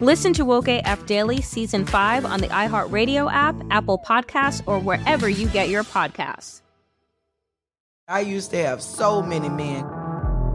Listen to Woke AF Daily Season 5 on the iHeartRadio app, Apple Podcasts, or wherever you get your podcasts. I used to have so many men.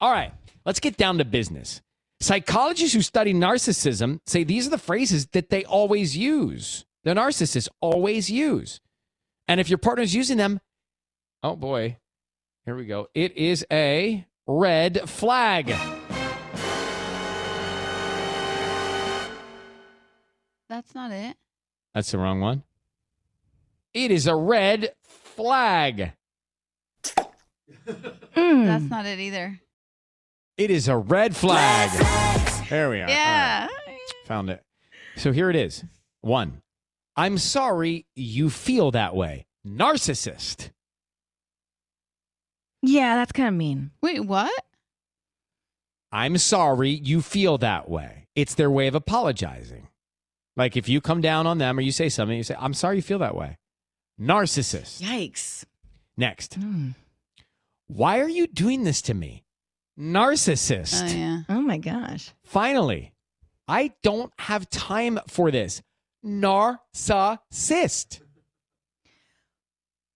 All right, let's get down to business. Psychologists who study narcissism say these are the phrases that they always use. The narcissists always use. And if your partner's using them, oh boy, here we go. It is a red flag. That's not it. That's the wrong one. It is a red flag. That's not it either. It is a red flag. There we are. Yeah. All right. Found it. So here it is. One, I'm sorry you feel that way. Narcissist. Yeah, that's kind of mean. Wait, what? I'm sorry you feel that way. It's their way of apologizing. Like if you come down on them or you say something, you say, I'm sorry you feel that way. Narcissist. Yikes. Next. Mm. Why are you doing this to me? Narcissist. Oh, yeah. Oh my gosh. Finally, I don't have time for this. Narcissist.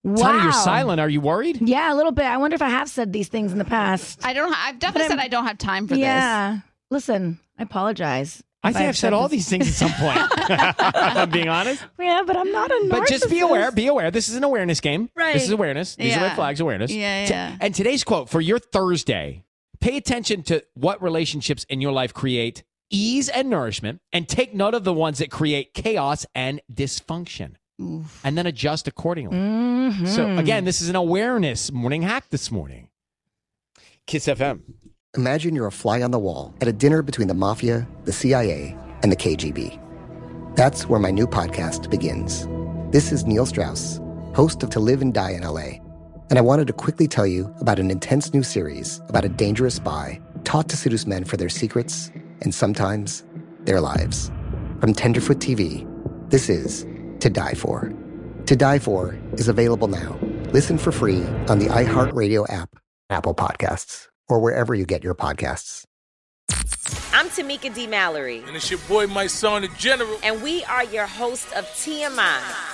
Wow. Tony, you're silent. Are you worried? Yeah, a little bit. I wonder if I have said these things in the past. I don't. I've definitely said I'm- don't have time for this. yeah. Listen, I apologize. I think I've said all these things at some point. I'm being honest. Yeah, but I'm not a narcissist. But just be aware. Be aware. This is an awareness game. Right. This is awareness. These are red flags. Awareness. Yeah, yeah. And today's quote for your Thursday: Pay attention to what relationships in your life create ease and nourishment, and take note of the ones that create chaos and dysfunction, Oof. and then adjust accordingly. Mhm. So again, this is an awareness morning hack this morning. Kiss FM. Imagine you're a fly on the wall at a dinner between the mafia, the CIA, and the KGB. That's where my new podcast begins. This is Neil Strauss, host of To Live and Die in LA, and I wanted to quickly tell you about an intense new series about a dangerous spy taught to seduce men for their secrets and sometimes their lives. From Tenderfoot TV, this is To Die For. To Die For is available now. Listen for free on the iHeartRadio app, Apple Podcasts, or wherever you get your podcasts. I'm Tamika D. Mallory. And it's your boy, Mysonne, the general. And we are your hosts of TMI.